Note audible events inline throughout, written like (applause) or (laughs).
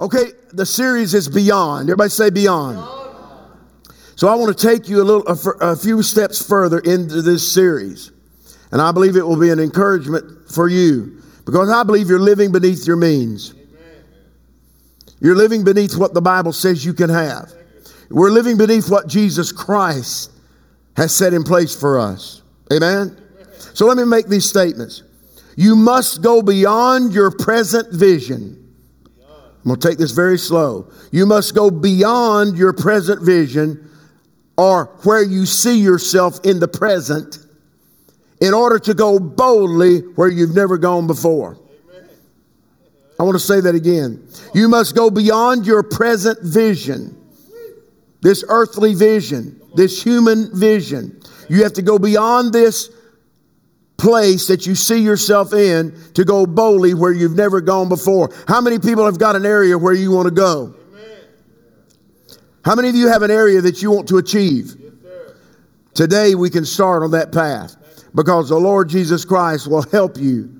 Okay, the series is Beyond. Everybody say Beyond. So I want to take you a little a, a few steps further into this series. And I believe it will be an encouragement for you because I believe you're living beneath your means. You're living beneath what the Bible says you can have. We're living beneath what Jesus Christ has set in place for us. Amen? So let me make these statements. You must go beyond your present vision. I'm going to take this very slow. You must go beyond your present vision or where you see yourself in the present in order to go boldly where you've never gone before. I want to say that again. You must go beyond your present vision, this earthly vision, this human vision. You have to go beyond this place that you see yourself in to go boldly where you've never gone before. How many people have got an area where you want to go? How many of you have an area that you want to achieve? Today we can start on that path because the Lord Jesus Christ will help you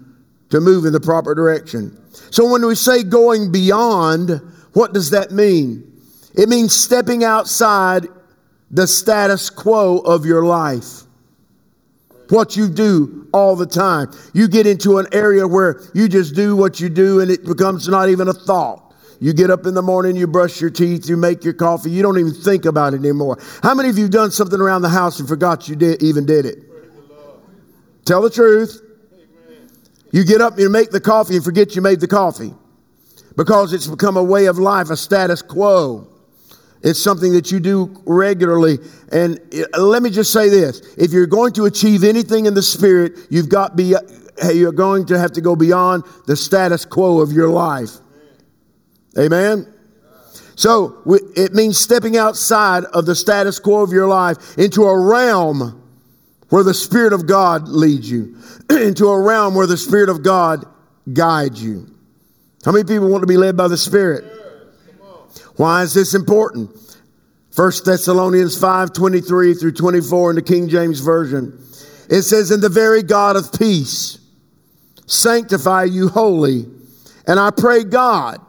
to move in the proper direction. So when we say going beyond, what does that mean? It means stepping outside the status quo of your life. What you do all the time. You get into an area where you just do what you do and it becomes not even a thought. You get up in the morning, you brush your teeth, you make your coffee, you don't even think about it anymore. How many of you done something around the house and forgot you did, even did it? Tell the truth. You get up, you make the coffee, and forget you made the coffee because it's become a way of life, a status quo. It's something that you do regularly. And uh, let me just say this if you're going to achieve anything in the Spirit, you've got be, you're going to have to go beyond the status quo of your life. Amen? So it means stepping outside of the status quo of your life into a realm where the Spirit of God leads you, (clears throat) into a realm where the Spirit of God guides you. How many people want to be led by the Spirit? Why is this important? 1 Thessalonians 5 23 through 24 in the King James Version. It says, "In the very God of peace sanctify you wholly. And I pray God,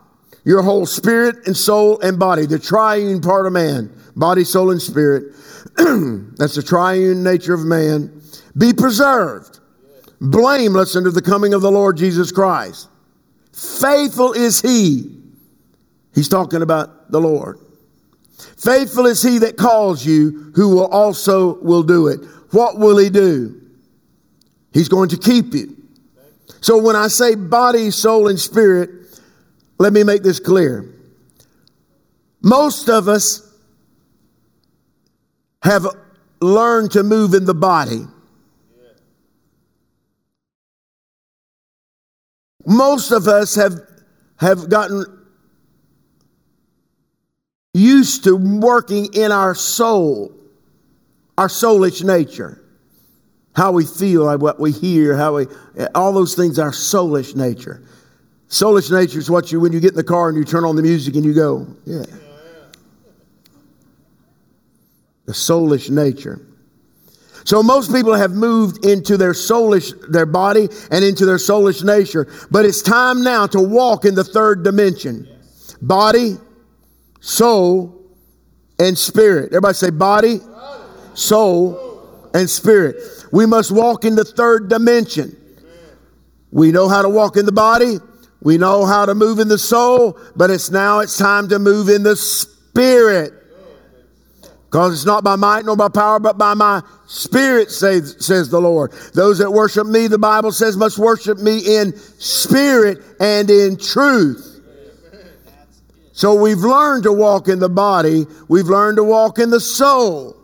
your whole spirit and soul and body, the triune part of man, body, soul, and spirit, (clears throat) that's the triune nature of man, be preserved, blameless unto the coming of the Lord Jesus Christ. Faithful is he. He's talking about the Lord. Faithful is he that calls you, who will also will do it. What will he do? He's going to keep you. So when I say body, soul, and spirit, let me make this clear. Most of us have learned to move in the body. Most of us have, have gotten used to working in our soul, our soulish nature. How we feel, what we hear, how we, all those things, our soulish nature. Soulish nature is what you, when you get in the car and you turn on the music and you go, yeah the soulish nature. So most people have moved into their soulish, their body and into their soulish nature. But it's time now to walk in the third dimension. Body, soul, and spirit. Everybody say body, soul, and spirit. We must walk in the third dimension. We know how to walk in the body. We know how to move in the soul, but it's now it's time to move in the spirit. Because it's not by might nor by power, but by my spirit, says, says the Lord. Those that worship me, the Bible says, must worship me in spirit and in truth. So we've learned to walk in the body, we've learned to walk in the soul.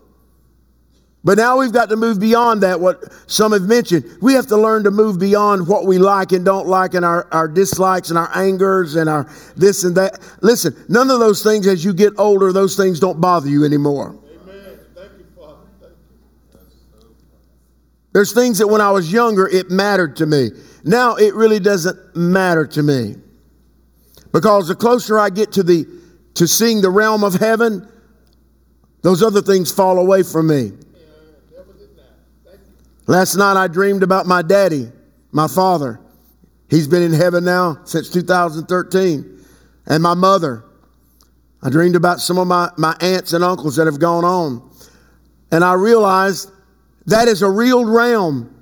But now we've got to move beyond that, what some have mentioned. We have to learn to move beyond what we like and don't like, and our, our dislikes and our angers and our this and that. Listen, none of those things as you get older, those things don't bother you anymore. Amen. Thank you, Father. Thank you. There's things that when I was younger, it mattered to me. Now it really doesn't matter to me. Because the closer I get to the to seeing the realm of heaven, those other things fall away from me. Last night I dreamed about my daddy, my father. He's been in heaven now since 2013. and my mother. I dreamed about some of my, my aunts and uncles that have gone on. And I realized that is a real realm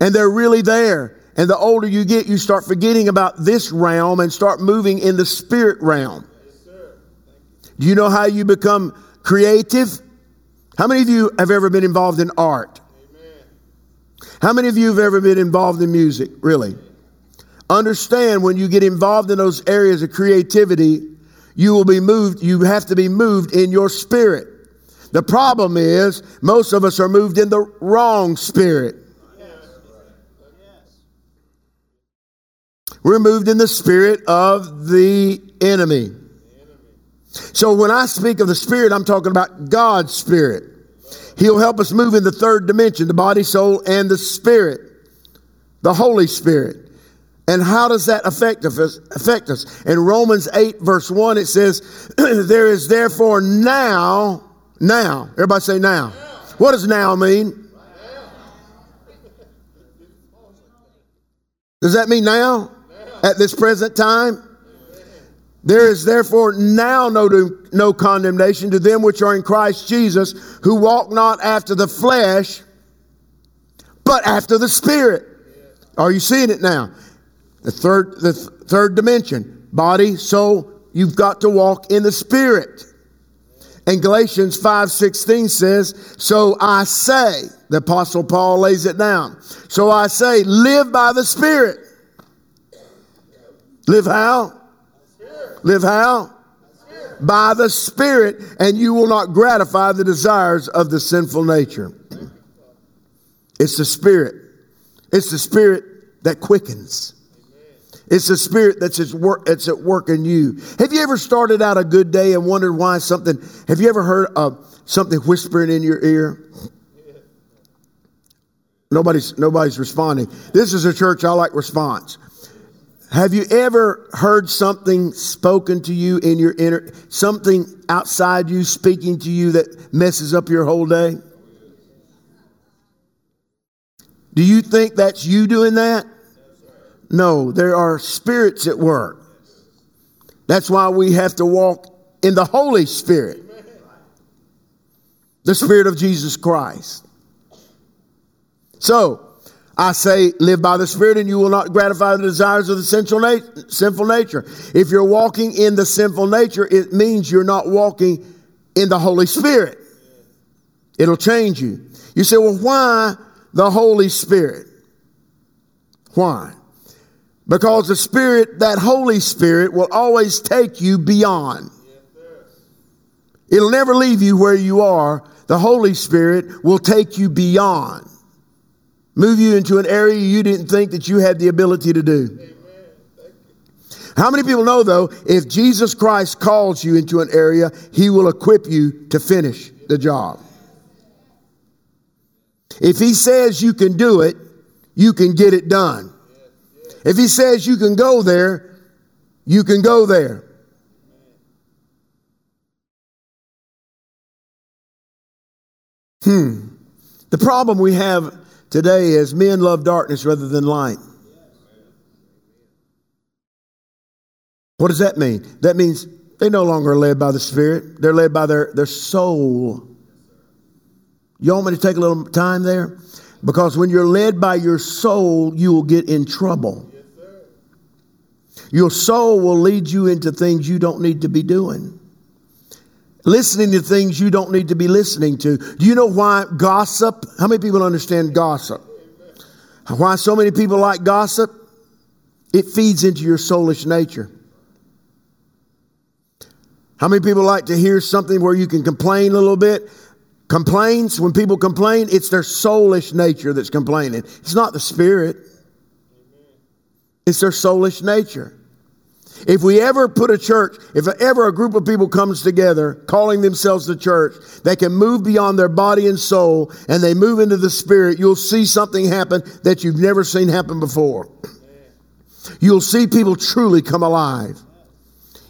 and they're really there. And the older you get, you start forgetting about this realm and start moving in the spirit realm. Do you know how you become creative? How many of you have ever been involved in art? How many of you have ever been involved in music? Really? Understand when you get involved in those areas of creativity, you will be moved, you have to be moved in your spirit. The problem is, most of us are moved in the wrong spirit. We're moved in the spirit of the enemy. So when I speak of the spirit, I'm talking about God's spirit. He'll help us move in the third dimension, the body, soul, and the spirit, the Holy Spirit. And how does that affect us? Affect us? In Romans 8, verse 1, it says, (clears throat) There is therefore now now. Everybody say now. What does now mean? Does that mean now? At this present time? There is therefore now no, no condemnation to them which are in Christ Jesus, who walk not after the flesh, but after the Spirit. Are you seeing it now? The third, the th- third dimension body, soul, you've got to walk in the Spirit. And Galatians 5:16 says, "So I say, the apostle Paul lays it down. So I say, live by the Spirit. Live how? Live how? By the Spirit, and you will not gratify the desires of the sinful nature. It's the Spirit. It's the Spirit that quickens. It's the spirit that's at work, that's at work in you. Have you ever started out a good day and wondered why something, have you ever heard of something whispering in your ear? Nobody's, nobody's responding. This is a church I like response. Have you ever heard something spoken to you in your inner, something outside you speaking to you that messes up your whole day? Do you think that's you doing that? No, there are spirits at work. That's why we have to walk in the Holy Spirit, the Spirit of Jesus Christ. So, I say, live by the Spirit, and you will not gratify the desires of the sinful, nat- sinful nature. If you're walking in the sinful nature, it means you're not walking in the Holy Spirit. It'll change you. You say, well, why the Holy Spirit? Why? Because the Spirit, that Holy Spirit, will always take you beyond. It'll never leave you where you are. The Holy Spirit will take you beyond. Move you into an area you didn't think that you had the ability to do. How many people know, though, if Jesus Christ calls you into an area, he will equip you to finish the job? If he says you can do it, you can get it done. If he says you can go there, you can go there. Hmm. The problem we have today is men love darkness rather than light. What does that mean? That means they no longer are led by the Spirit, they're led by their, their soul. You want me to take a little time there? Because when you're led by your soul, you will get in trouble. Your soul will lead you into things you don't need to be doing. Listening to things you don't need to be listening to. Do you know why gossip? How many people understand gossip? Why so many people like gossip? It feeds into your soulish nature. How many people like to hear something where you can complain a little bit? Complaints, when people complain, it's their soulish nature that's complaining. It's not the spirit, it's their soulish nature. If we ever put a church, if ever a group of people comes together calling themselves the church, they can move beyond their body and soul and they move into the spirit, you'll see something happen that you've never seen happen before. You'll see people truly come alive.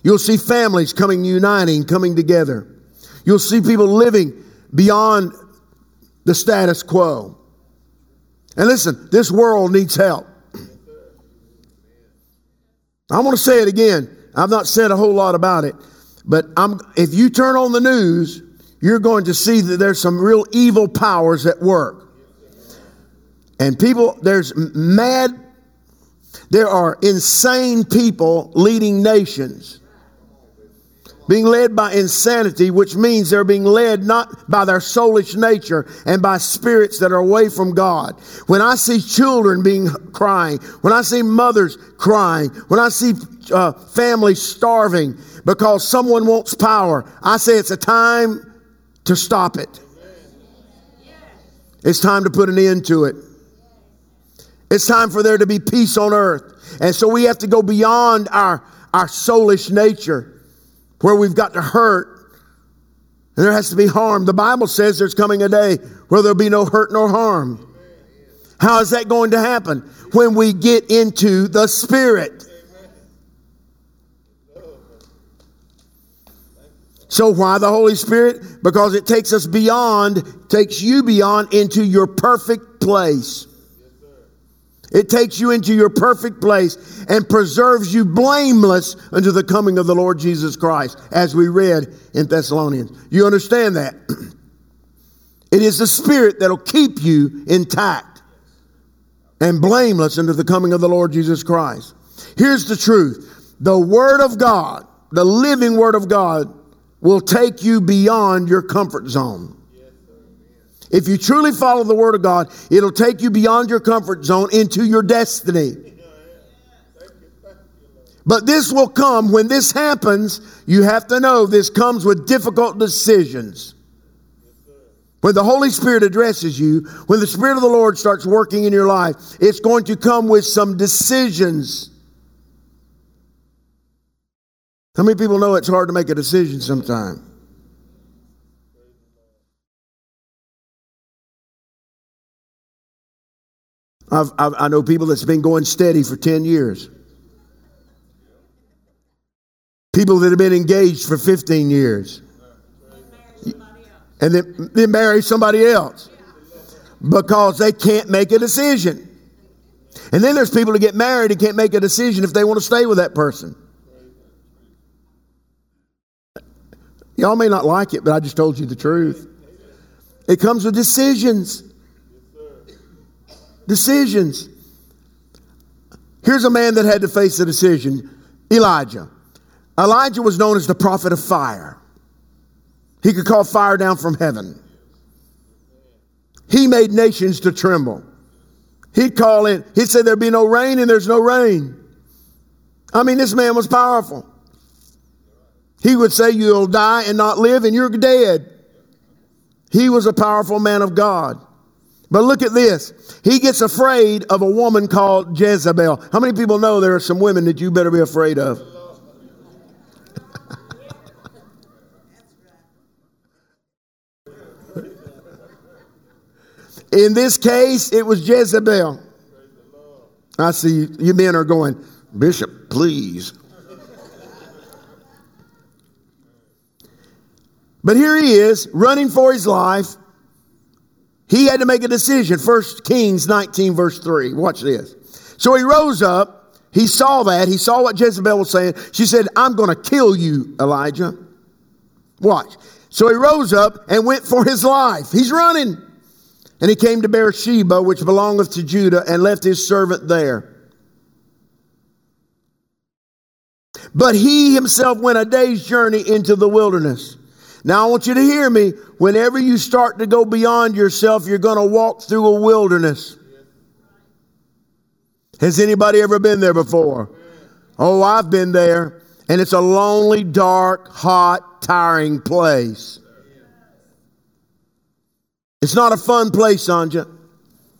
You'll see families coming, uniting, coming together. You'll see people living beyond the status quo. And listen, this world needs help. I want to say it again. I've not said a whole lot about it, but I'm, if you turn on the news, you're going to see that there's some real evil powers at work. And people, there's mad, there are insane people leading nations being led by insanity, which means they're being led not by their soulish nature and by spirits that are away from God. When I see children being crying, when I see mothers crying, when I see uh, families starving because someone wants power, I say it's a time to stop it. It's time to put an end to it. It's time for there to be peace on earth. And so we have to go beyond our, our soulish nature where we've got to hurt and there has to be harm. The Bible says there's coming a day where there'll be no hurt nor harm. How is that going to happen? When we get into the Spirit. So why the Holy Spirit? Because it takes us beyond, takes you beyond into your perfect place. It takes you into your perfect place and preserves you blameless unto the coming of the Lord Jesus Christ, as we read in Thessalonians. You understand that? (clears throat) It is the Spirit that'll keep you intact and blameless unto the coming of the Lord Jesus Christ. Here's the truth the Word of God, the living Word of God, will take you beyond your comfort zone. If you truly follow the Word of God, it'll take you beyond your comfort zone into your destiny. But this will come when this happens, you have to know this comes with difficult decisions. When the Holy Spirit addresses you, when the Spirit of the Lord starts working in your life, it's going to come with some decisions. How many people know it's hard to make a decision sometimes? I've, I've, i know people that's been going steady for 10 years. People that have been engaged for 15 years. And then, then marry somebody else because they can't make a decision. And then there's people that get married and can't make a decision if they want to stay with that person. Y'all may not like it, but I just told you the truth. It comes with decisions decisions. Here's a man that had to face a decision Elijah. Elijah was known as the prophet of fire. He could call fire down from heaven. He made nations to tremble. He'd call in, he'd say there'd be no rain and there's no rain. I mean, this man was powerful. He would say, You'll die and not live, and you're dead. He was a powerful man of God. But look at this. He gets afraid of a woman called Jezebel. How many people know there are some women that you better be afraid of? (laughs) In this case, it was Jezebel. I see you men are going, Bishop, please. But here he is, running for his life. He had to make a decision. First Kings 19, verse 3. Watch this. So he rose up. He saw that. He saw what Jezebel was saying. She said, I'm going to kill you, Elijah. Watch. So he rose up and went for his life. He's running. And he came to Beersheba, which belongeth to Judah, and left his servant there. But he himself went a day's journey into the wilderness. Now, I want you to hear me. Whenever you start to go beyond yourself, you're going to walk through a wilderness. Has anybody ever been there before? Oh, I've been there. And it's a lonely, dark, hot, tiring place. It's not a fun place, Sanja.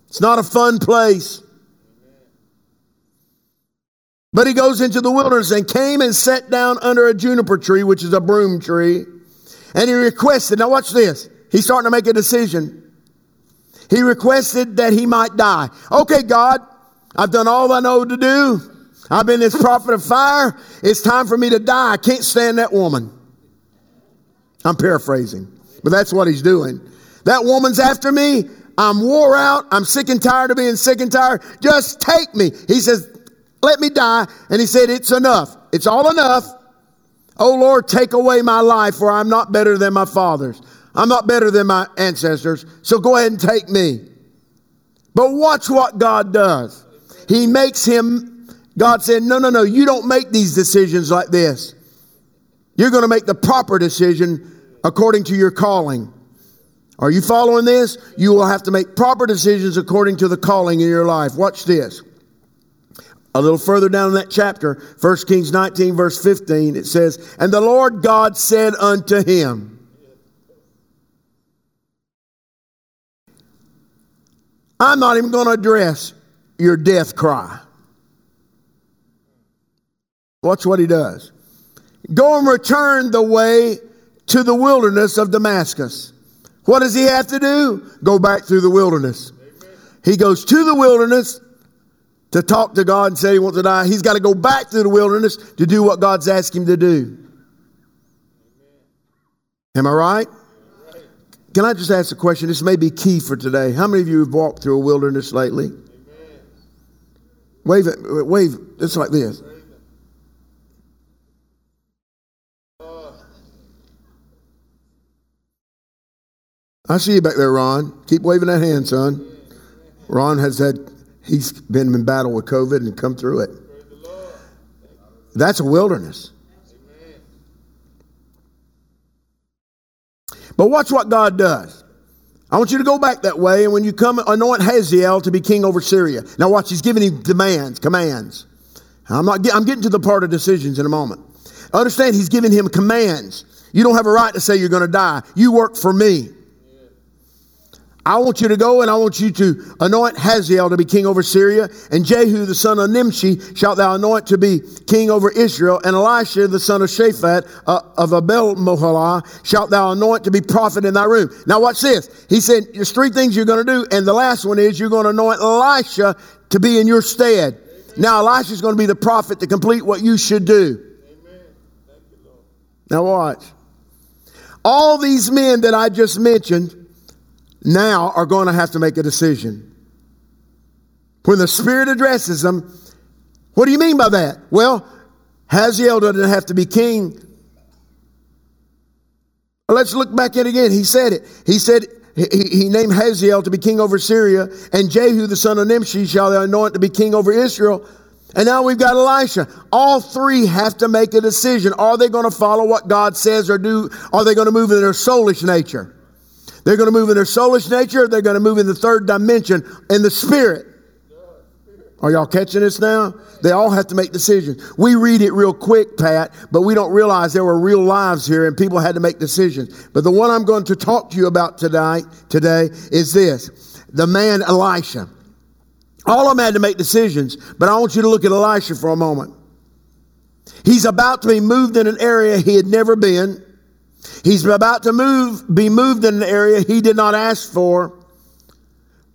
It's not a fun place. But he goes into the wilderness and came and sat down under a juniper tree, which is a broom tree. And he requested, now watch this. He's starting to make a decision. He requested that he might die. Okay, God, I've done all I know to do. I've been this prophet of fire. It's time for me to die. I can't stand that woman. I'm paraphrasing, but that's what he's doing. That woman's after me. I'm wore out. I'm sick and tired of being sick and tired. Just take me. He says, let me die. And he said, it's enough. It's all enough. Oh Lord, take away my life, for I'm not better than my fathers. I'm not better than my ancestors. So go ahead and take me. But watch what God does. He makes him, God said, No, no, no, you don't make these decisions like this. You're going to make the proper decision according to your calling. Are you following this? You will have to make proper decisions according to the calling in your life. Watch this. A little further down in that chapter, 1 Kings 19, verse 15, it says, And the Lord God said unto him, I'm not even going to address your death cry. Watch what he does. Go and return the way to the wilderness of Damascus. What does he have to do? Go back through the wilderness. He goes to the wilderness to talk to God and say he wants to die. He's got to go back through the wilderness to do what God's asked him to do. Am I right? Can I just ask a question? This may be key for today. How many of you have walked through a wilderness lately? Wave it, wave just like this. I see you back there, Ron. Keep waving that hand, son. Ron has had, he's been in battle with COVID and come through it. That's a wilderness. But watch what God does. I want you to go back that way, and when you come, anoint Hazael to be king over Syria. Now, watch, he's giving him demands, commands. I'm not. I'm getting to the part of decisions in a moment. Understand, he's giving him commands. You don't have a right to say you're going to die. You work for me. I want you to go and I want you to anoint Hazael to be king over Syria, and Jehu the son of Nimshi shalt thou anoint to be king over Israel, and Elisha the son of Shaphat uh, of Abel Meholah shalt thou anoint to be prophet in thy room. Now watch this. He said, there's three things you're going to do, and the last one is you're going to anoint Elisha to be in your stead. Amen. Now Elisha is going to be the prophet to complete what you should do. You, now watch. All these men that I just mentioned now are going to have to make a decision. When the Spirit addresses them, what do you mean by that? Well, Hazael doesn't have to be king. Let's look back at it again. He said it. He said, he, named Hazael to be king over Syria, and Jehu the son of Nimshi shall anoint to be king over Israel. And now we've got Elisha. All three have to make a decision. Are they going to follow what God says or do? Are they going to move in their soulish nature? They're going to move in their soulish nature. They're going to move in the third dimension in the spirit. Are y'all catching this now? They all have to make decisions. We read it real quick, Pat, but we don't realize there were real lives here and people had to make decisions. But the one I'm going to talk to you about tonight, today is this. The man Elisha. All of them had to make decisions, but I want you to look at Elisha for a moment. He's about to be moved in an area he had never been. He's about to move, be moved in an area he did not ask for,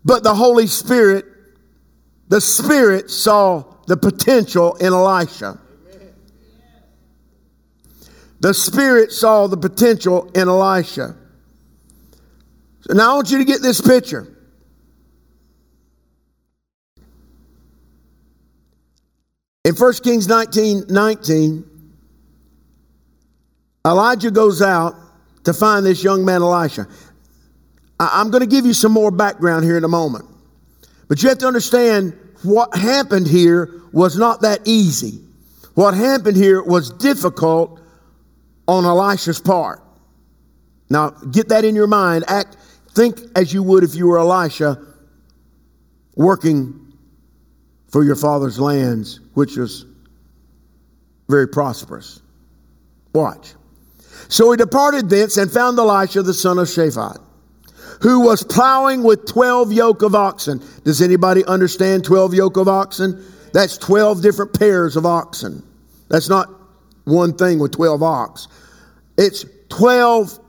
but the Holy Spirit, the Spirit saw the potential in Elisha. The Spirit saw the potential in Elisha. So now I want you to get this picture. In 1 Kings 19 19, Elijah goes out to find this young man, Elisha. I'm going to give you some more background here in a moment. But you have to understand what happened here was not that easy. What happened here was difficult on Elisha's part. Now, get that in your mind. Act, think as you would if you were Elisha working for your father's lands, which was very prosperous. Watch. So he departed thence and found Elisha the son of Shaphat, who was plowing with 12 yoke of oxen. Does anybody understand 12 yoke of oxen? That's 12 different pairs of oxen. That's not one thing with 12 ox. It's 12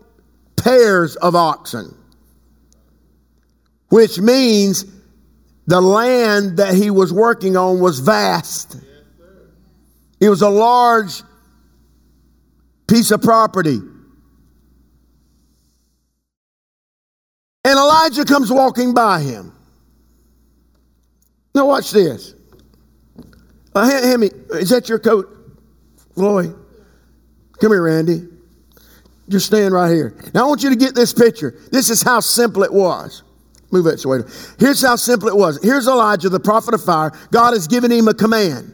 pairs of oxen, which means the land that he was working on was vast. It was a large piece of property. And Elijah comes walking by him. Now, watch this. Uh, hand, hand, me, is that your coat? Floyd. Come here, Randy. Just stand right here. Now I want you to get this picture. This is how simple it was. Move that way. Here's how simple it was. Here's Elijah, the prophet of fire. God has given him a command.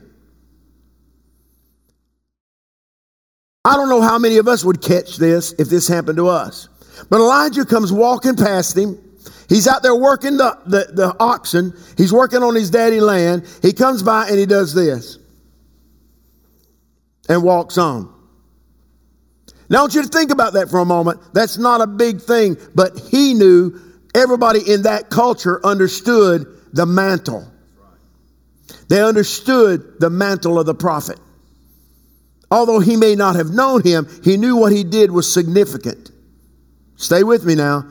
I don't know how many of us would catch this if this happened to us. But Elijah comes walking past him. He's out there working the, the, the oxen. He's working on his daddy land. He comes by and he does this and walks on. Now, I want you to think about that for a moment. That's not a big thing, but he knew everybody in that culture understood the mantle. They understood the mantle of the prophet. Although he may not have known him, he knew what he did was significant. Stay with me now.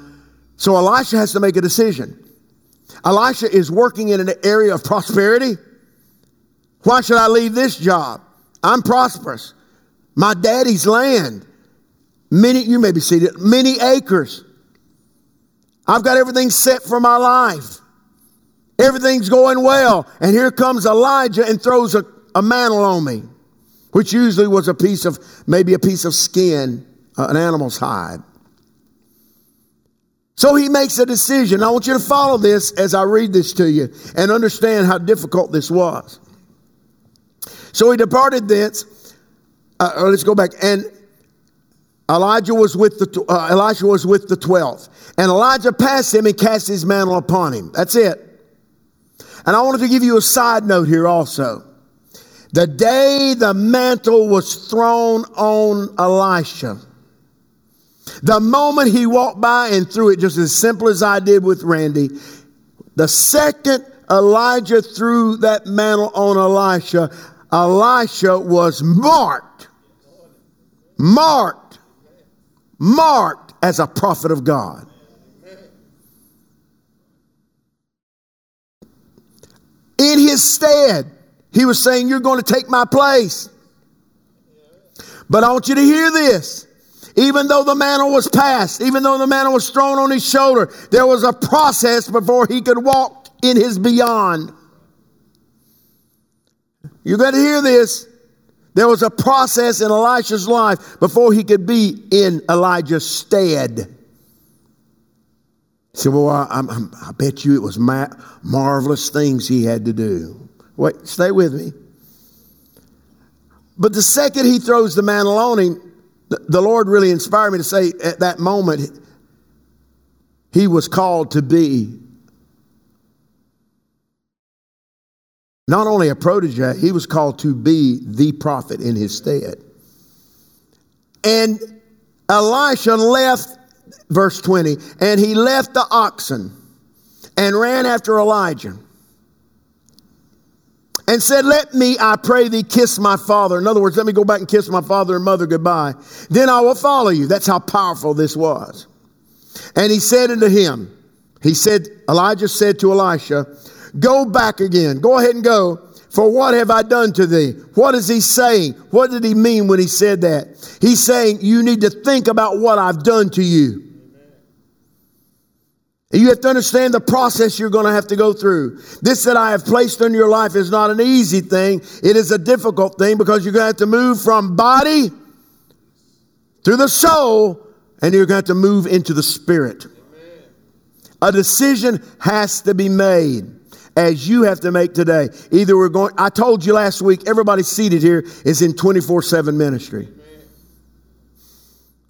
So Elisha has to make a decision. Elisha is working in an area of prosperity. Why should I leave this job? I'm prosperous. My daddy's land. Many, you may be seated, many acres. I've got everything set for my life. Everything's going well. And here comes Elijah and throws a, a mantle on me, which usually was a piece of, maybe a piece of skin, uh, an animal's hide. So he makes a decision. I want you to follow this as I read this to you and understand how difficult this was. So he departed thence. Uh, uh let's go back. And Elijah was with the uh, was with the twelve, and Elijah passed him and cast his mantle upon him. That's it. And I wanted to give you a side note here also. The day the mantle was thrown on Elisha, the moment he walked by and threw it, just as simple as I did with Randy, the second Elijah threw that mantle on Elisha, Elisha was marked, marked marked as a prophet of God. In his stead, he was saying, You're going to take my place. But I want you to hear this. Even though the mantle was passed, even though the mantle was thrown on his shoulder, there was a process before he could walk in his beyond. You got to hear this. There was a process in Elisha's life before he could be in Elijah's stead. He said, Well, I, I, I bet you it was ma- marvelous things he had to do. Wait, stay with me. But the second he throws the mantle on him, the, the Lord really inspired me to say at that moment, he was called to be Not only a protege, he was called to be the prophet in his stead. And Elisha left, verse 20, and he left the oxen and ran after Elijah and said, Let me, I pray thee, kiss my father. In other words, let me go back and kiss my father and mother goodbye. Then I will follow you. That's how powerful this was. And he said unto him, He said, Elijah said to Elisha, Go back again. Go ahead and go. For what have I done to thee? What is he saying? What did he mean when he said that? He's saying, You need to think about what I've done to you. You have to understand the process you're going to have to go through. This that I have placed in your life is not an easy thing. It is a difficult thing because you're going to have to move from body to the soul and you're going to have to move into the spirit. A decision has to be made as you have to make today. Either we're going, I told you last week, everybody seated here is in 24 7 ministry.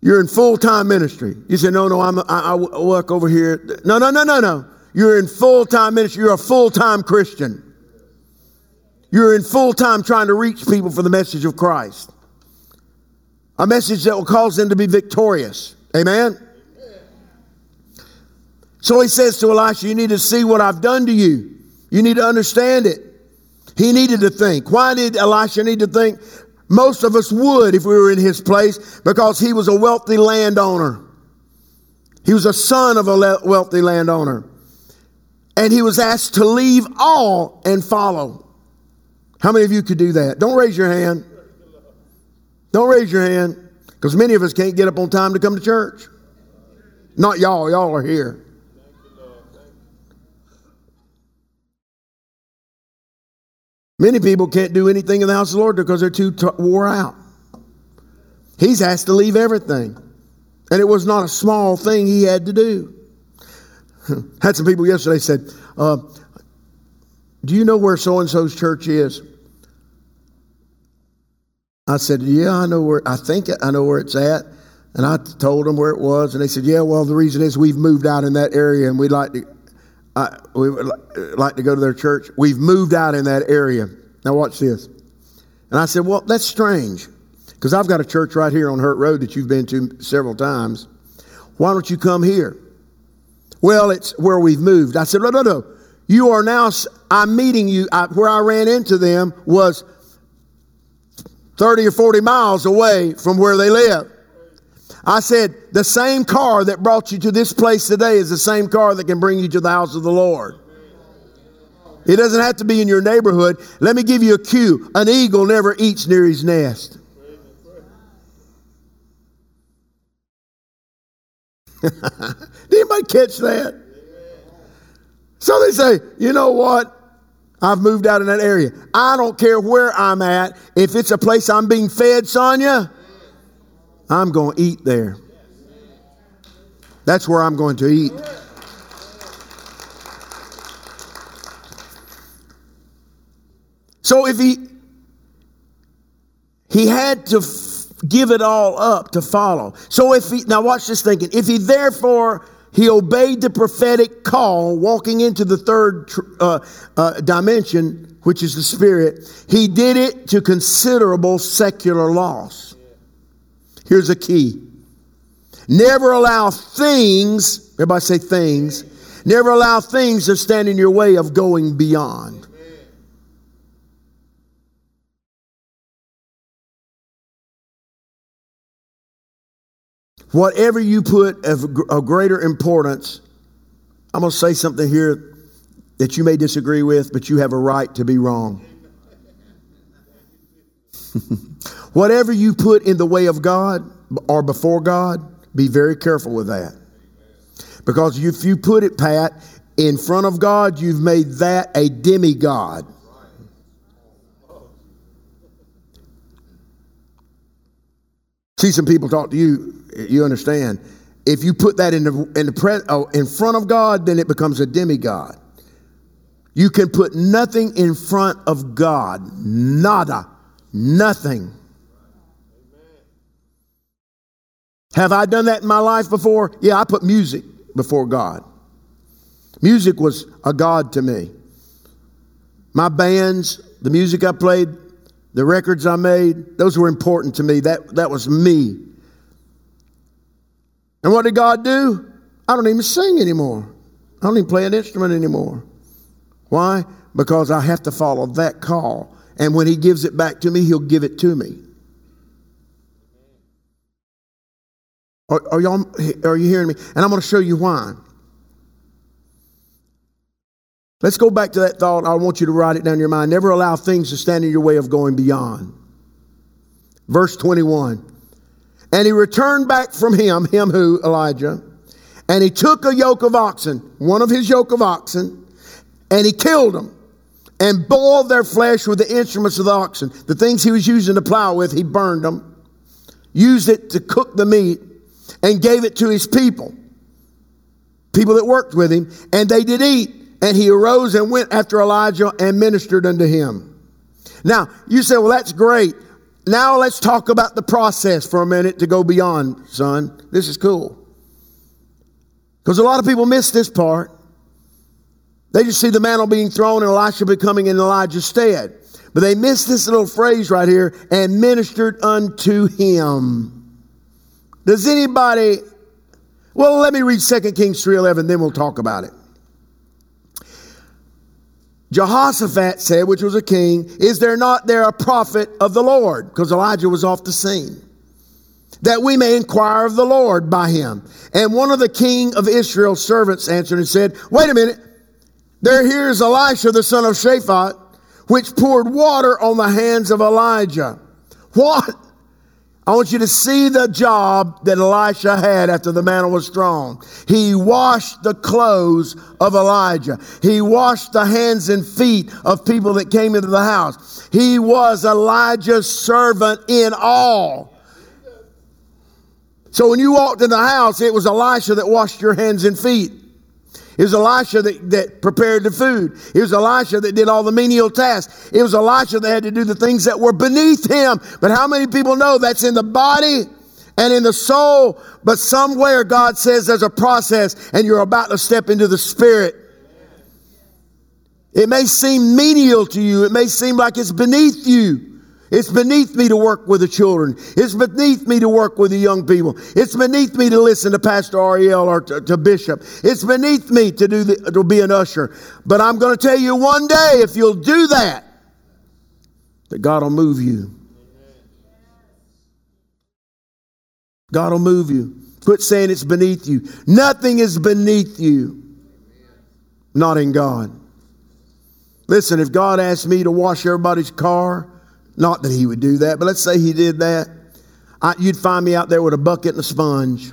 You're in full time ministry. You say, no, no, I'm, I, I work over here. No, no, no, no, no. You're in full time ministry. You're a full time Christian. You're in full time trying to reach people for the message of Christ. A message that will cause them to be victorious. Amen? So he says to Elisha, You need to see what I've done to you. You need to understand it. He needed to think. Why did Elisha need to think? Most of us would if we were in his place because he was a wealthy landowner. He was a son of a wealthy landowner. And he was asked to leave all and follow. How many of you could do that? Don't raise your hand. Don't raise your hand because many of us can't get up on time to come to church. Not y'all, y'all are here. Many people can't do anything in the house of the Lord because they're too t- wore out. He's asked to leave everything. And it was not a small thing he had to do. (laughs) Had some people yesterday said, uh, Do you know where so and so's church is? I said, Yeah, I know where, I think I know where it's at. And I told them where it was. And they said, Yeah, well, the reason is we've moved out in that area and we'd like to, We would like to go to their church. We've moved out in that area. Now, watch this. And I said, Well, that's strange because I've got a church right here on Hurt Road that you've been to several times. Why don't you come here? Well, it's where we've moved. I said, No, no, no. You are now, I'm meeting you. I, where I ran into them was 30 or 40 miles away from where they live. I said, the same car that brought you to this place today is the same car that can bring you to the house of the Lord. It doesn't have to be in your neighborhood. Let me give you a cue. An eagle never eats near his nest. (laughs) Did anybody catch that? So they say, you know what? I've moved out in that area. I don't care where I'm at. If it's a place I'm being fed, Sonia, I'm going to eat there. That's where I'm going to eat. So if he he had to f- give it all up to follow. So if he now watch this thinking. If he therefore he obeyed the prophetic call, walking into the third uh, uh, dimension, which is the spirit. He did it to considerable secular loss. Here's a key. Never allow things, everybody say things, never allow things to stand in your way of going beyond. Whatever you put of, of greater importance, I'm going to say something here that you may disagree with, but you have a right to be wrong. (laughs) Whatever you put in the way of God or before God, be very careful with that. Because if you put it, Pat, in front of God, you've made that a demigod. See some people talk to you, you understand. If you put that in the, in, the pre, oh, in front of God, then it becomes a demigod. You can put nothing in front of God. Nada. Nothing. Have I done that in my life before? Yeah, I put music before God. Music was a God to me. My bands, the music I played, the records I made, those were important to me. That, that was me. And what did God do? I don't even sing anymore. I don't even play an instrument anymore. Why? Because I have to follow that call. And when He gives it back to me, He'll give it to me. Are, are, y'all, are you hearing me? And I'm going to show you why. Let's go back to that thought. I want you to write it down in your mind. Never allow things to stand in your way of going beyond. Verse 21. And he returned back from him, him who, Elijah, and he took a yoke of oxen, one of his yoke of oxen, and he killed them and boiled their flesh with the instruments of the oxen. The things he was using to plow with, he burned them, used it to cook the meat, and gave it to his people, people that worked with him, and they did eat. And he arose and went after Elijah and ministered unto him. Now, you say, well, that's great. Now let's talk about the process for a minute to go beyond, son. This is cool. Because a lot of people miss this part. They just see the mantle being thrown and Elisha becoming in Elijah's stead. But they miss this little phrase right here and ministered unto him. Does anybody well let me read 2 Kings 3:11 then we'll talk about it. Jehoshaphat said, which was a king, Is there not there a prophet of the Lord? Because Elijah was off the scene. That we may inquire of the Lord by him. And one of the king of Israel's servants answered and said, Wait a minute. There here is Elisha, the son of Shaphat, which poured water on the hands of Elijah. What? I want you to see the job that Elisha had after the mantle was thrown. He washed the clothes of Elijah. He washed the hands and feet of people that came into the house. He was Elijah's servant in all. So when you walked in the house, it was Elisha that washed your hands and feet. It was Elisha that, that prepared the food. It was Elisha that did all the menial tasks. It was Elisha that had to do the things that were beneath him. But how many people know that's in the body and in the soul? But somewhere God says there's a process and you're about to step into the spirit. It may seem menial to you. It may seem like it's beneath you. It's beneath me to work with the children. It's beneath me to work with the young people. It's beneath me to listen to Pastor Ariel or to, to Bishop. It's beneath me to do the, to be an usher. But I'm going to tell you one day, if you'll do that, that God will move you. God will move you. Quit saying it's beneath you. Nothing is beneath you. Not in God. Listen, if God asked me to wash everybody's car, not that he would do that, but let's say he did that. I, you'd find me out there with a bucket and a sponge.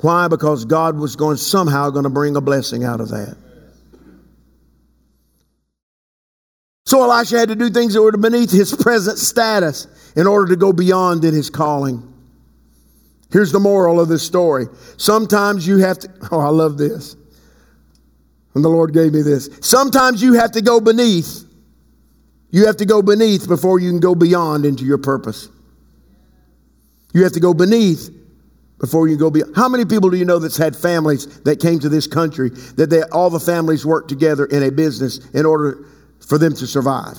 Why? Because God was going somehow going to bring a blessing out of that. So Elisha had to do things that were beneath his present status in order to go beyond in his calling. Here's the moral of this story. Sometimes you have to, oh, I love this. And the Lord gave me this. Sometimes you have to go beneath you have to go beneath before you can go beyond into your purpose. You have to go beneath before you go beyond. How many people do you know that's had families that came to this country that they, all the families worked together in a business in order for them to survive?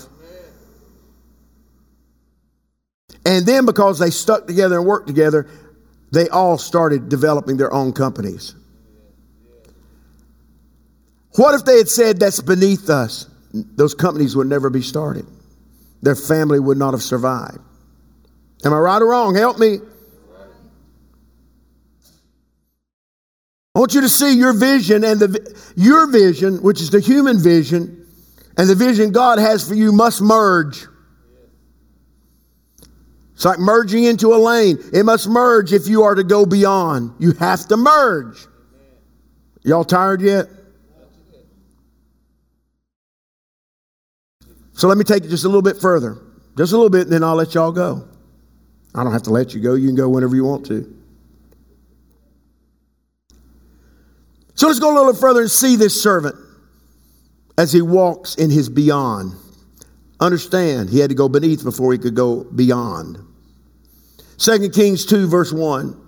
And then because they stuck together and worked together, they all started developing their own companies. What if they had said that's beneath us? Those companies would never be started. Their family would not have survived. Am I right or wrong? Help me. I want you to see your vision and the your vision, which is the human vision, and the vision God has for you must merge. It's like merging into a lane. It must merge if you are to go beyond. You have to merge. Y'all tired yet? So let me take it just a little bit further. Just a little bit, and then I'll let y'all go. I don't have to let you go. You can go whenever you want to. So let's go a little further and see this servant as he walks in his beyond. Understand, he had to go beneath before he could go beyond. 2 Kings 2, verse 1.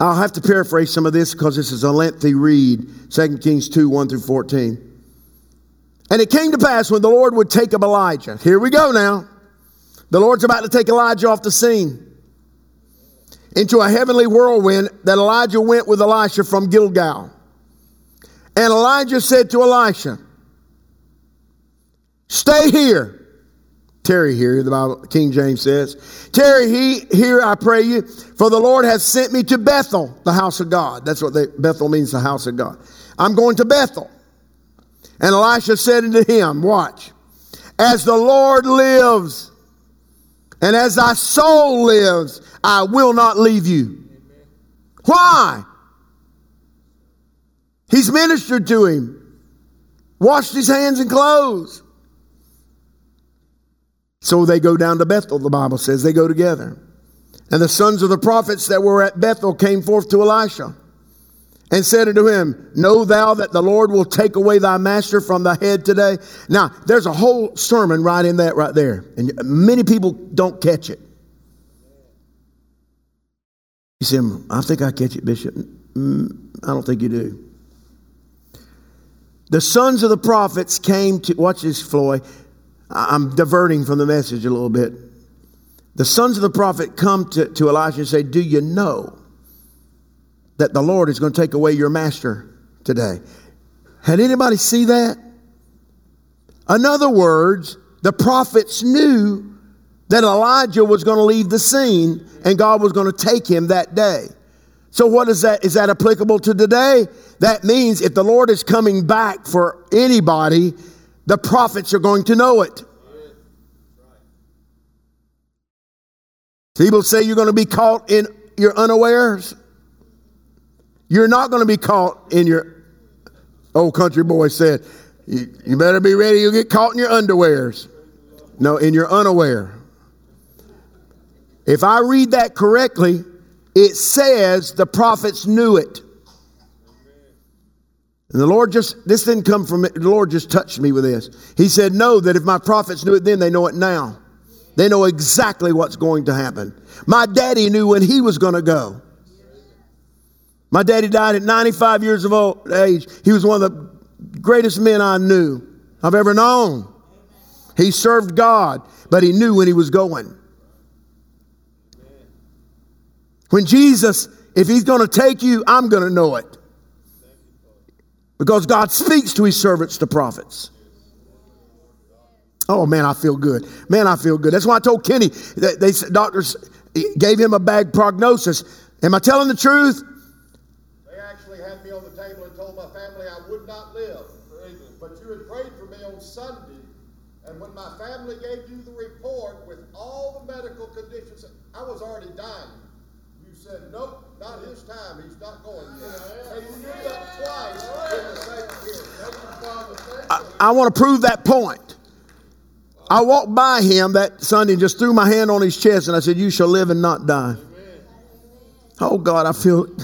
I'll have to paraphrase some of this because this is a lengthy read. 2 Kings 2, 1 through 14. And it came to pass when the Lord would take up Elijah. Here we go now. The Lord's about to take Elijah off the scene into a heavenly whirlwind that Elijah went with Elisha from Gilgal. And Elijah said to Elisha, Stay here. Tarry here, the Bible, King James says. Tarry he, here, I pray you, for the Lord has sent me to Bethel, the house of God. That's what they, Bethel means, the house of God. I'm going to Bethel. And Elisha said unto him, Watch, as the Lord lives, and as thy soul lives, I will not leave you. Why? He's ministered to him, washed his hands and clothes. So they go down to Bethel, the Bible says. They go together. And the sons of the prophets that were at Bethel came forth to Elisha and said unto him, Know thou that the Lord will take away thy master from thy head today? Now, there's a whole sermon right in that right there. And many people don't catch it. You say, I think I catch it, Bishop. Mm, I don't think you do. The sons of the prophets came to, watch this, Floyd. I'm diverting from the message a little bit. The sons of the prophet come to, to Elijah and say, Do you know that the Lord is going to take away your master today. Had anybody see that? In other words, the prophets knew that Elijah was going to leave the scene and God was going to take him that day. So what is that? Is that applicable to today? That means if the Lord is coming back for anybody, the prophets are going to know it. People say you're going to be caught in your unawares. You're not going to be caught in your, old country boy said, you, you better be ready, you'll get caught in your underwears. No, in your unaware. If I read that correctly, it says the prophets knew it. And the Lord just, this didn't come from. The Lord just touched me with this. He said, Know that if my prophets knew it then, they know it now. They know exactly what's going to happen. My daddy knew when he was going to go. My daddy died at 95 years of old age. He was one of the greatest men I knew, I've ever known. He served God, but he knew when he was going. When Jesus, if he's going to take you, I'm going to know it. Because God speaks to his servants, the prophets. Oh man, I feel good. Man, I feel good. That's why I told Kenny that they doctors gave him a bad prognosis. Am I telling the truth? They actually had me on the table and told my family I would not live. But you had prayed for me on Sunday, and when my family gave you the report with all the medical conditions, I was already dying. You said, Nope, not his time. He's not going yet. And you did that twice in the same year. I, I want to prove that point. I walked by him that Sunday and just threw my hand on his chest and I said, You shall live and not die. Oh God, I feel. it.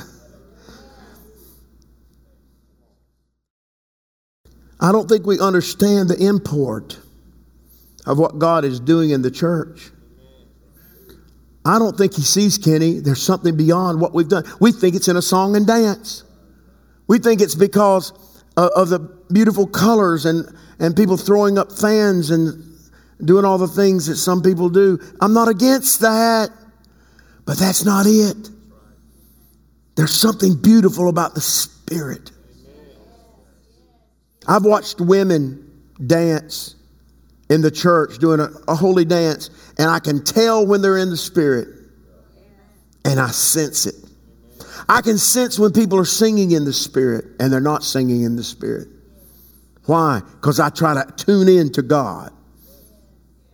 I don't think we understand the import of what God is doing in the church. I don't think he sees Kenny. There's something beyond what we've done. We think it's in a song and dance. We think it's because uh, of the beautiful colors and, and people throwing up fans and doing all the things that some people do. I'm not against that, but that's not it. There's something beautiful about the Spirit. I've watched women dance in the church doing a, a, holy dance, and I can tell when they're in the Spirit, and I sense it. I can sense when people are singing in the Spirit and they're not singing in the Spirit. Why? Because I try to tune in to God.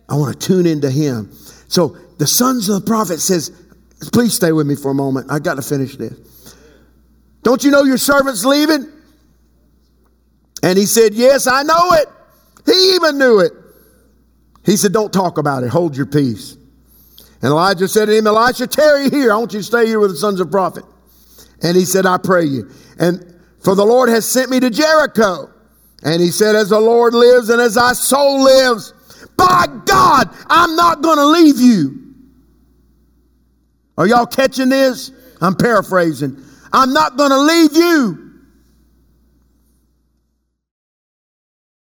I want to tune into Him. So the sons of the prophet says, please stay with me for a moment. I got to finish this. Don't you know your servant's leaving? And he said, Yes, I know it. He even knew it. He said, Don't talk about it. Hold your peace. And Elijah said to him, Elisha, tarry here. I want you to stay here with the sons of prophet. And he said, I pray you. And for the Lord has sent me to Jericho. And he said, As the Lord lives and as thy soul lives, by God, I'm not going to leave you. Are y'all catching this? I'm paraphrasing. I'm not going to leave you.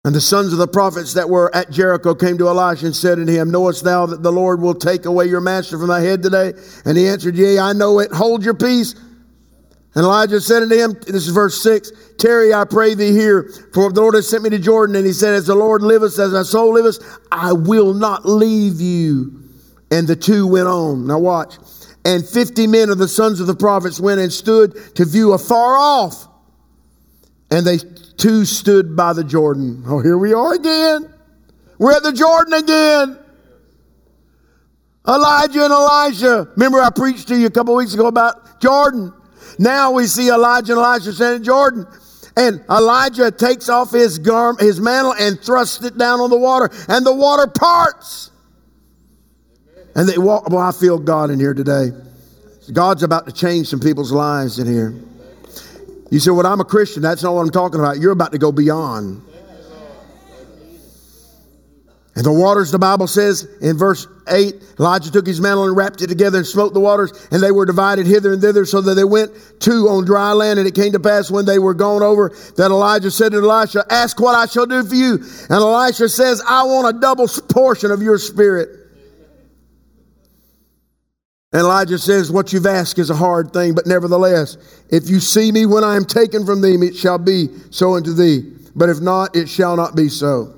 And the sons of the prophets that were at Jericho came to Elisha and said unto him, Knowest thou that the Lord will take away your master from thy head today? And he answered, Yea, I know it. Hold your peace. And Elijah said unto him, this is verse 6, Tarry, I pray thee here, for the Lord has sent me to Jordan. And he said, As the Lord liveth, as thy soul liveth, I will not leave you. And the two went on. Now watch. And fifty men of the sons of the prophets went and stood to view afar off. And they two stood by the Jordan. Oh, here we are again. We're at the Jordan again. Elijah and Elijah. Remember, I preached to you a couple weeks ago about Jordan. Now we see Elijah and Elijah standing in Jordan. And Elijah takes off his garment, his mantle, and thrusts it down on the water, and the water parts. And they walk. Well, I feel God in here today. God's about to change some people's lives in here. You say, Well, I'm a Christian. That's not what I'm talking about. You're about to go beyond. And the waters, the Bible says in verse 8, Elijah took his mantle and wrapped it together and smote the waters, and they were divided hither and thither, so that they went two on dry land. And it came to pass when they were gone over that Elijah said to Elisha, Ask what I shall do for you. And Elisha says, I want a double portion of your spirit. And Elijah says, What you've asked is a hard thing, but nevertheless, if you see me when I am taken from thee, it shall be so unto thee. But if not, it shall not be so.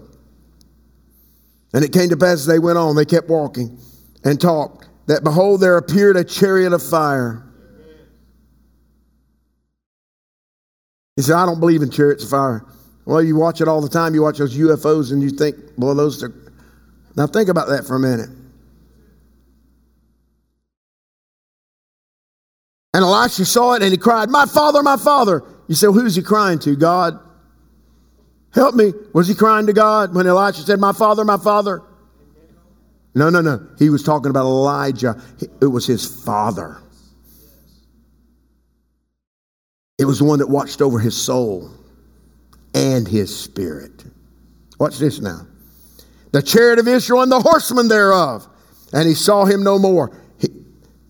And it came to pass as they went on, they kept walking and talked, that behold, there appeared a chariot of fire. He said, I don't believe in chariots of fire. Well, you watch it all the time. You watch those UFOs and you think, boy, those are. Now think about that for a minute. And Elisha saw it and he cried, My father, my father. You say, well, Who's he crying to? God. Help me. Was he crying to God when Elisha said, My father, my father? No, no, no. He was talking about Elijah. It was his father. It was the one that watched over his soul and his spirit. Watch this now. The chariot of Israel and the horsemen thereof. And he saw him no more. He,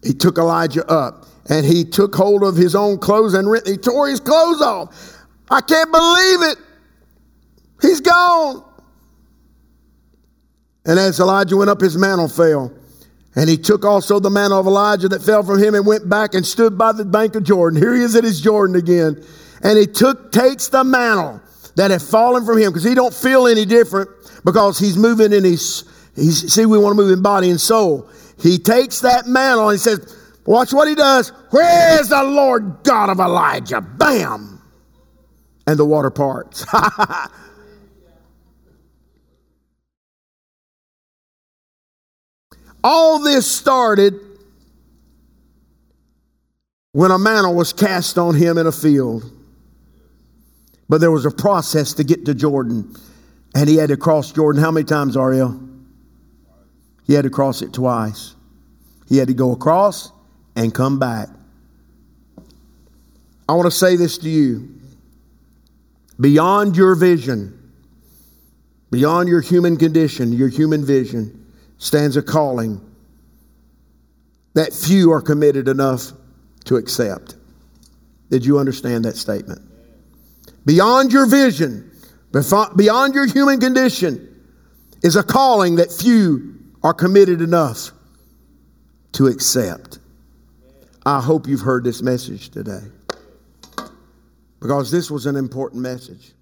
he took Elijah up and he took hold of his own clothes and rent, he tore his clothes off. I can't believe it. He's gone. And as Elijah went up, his mantle fell. And he took also the mantle of Elijah that fell from him and went back and stood by the bank of Jordan. Here he is at his Jordan again. And he took takes the mantle that had fallen from him because he don't feel any different because he's moving in his he's see we want to move in body and soul. He takes that mantle and he says, Watch what he does. Where is the Lord God of Elijah? Bam! And the water parts. (laughs) All this started when a mantle was cast on him in a field. But there was a process to get to Jordan, and he had to cross Jordan. How many times, Ariel? He had to cross it twice. He had to go across and come back. I want to say this to you. Beyond your vision, beyond your human condition, your human vision, stands a calling that few are committed enough to accept. Did you understand that statement? Beyond your vision, beyond your human condition, is a calling that few are committed enough to accept. I hope you've heard this message today because this was an important message.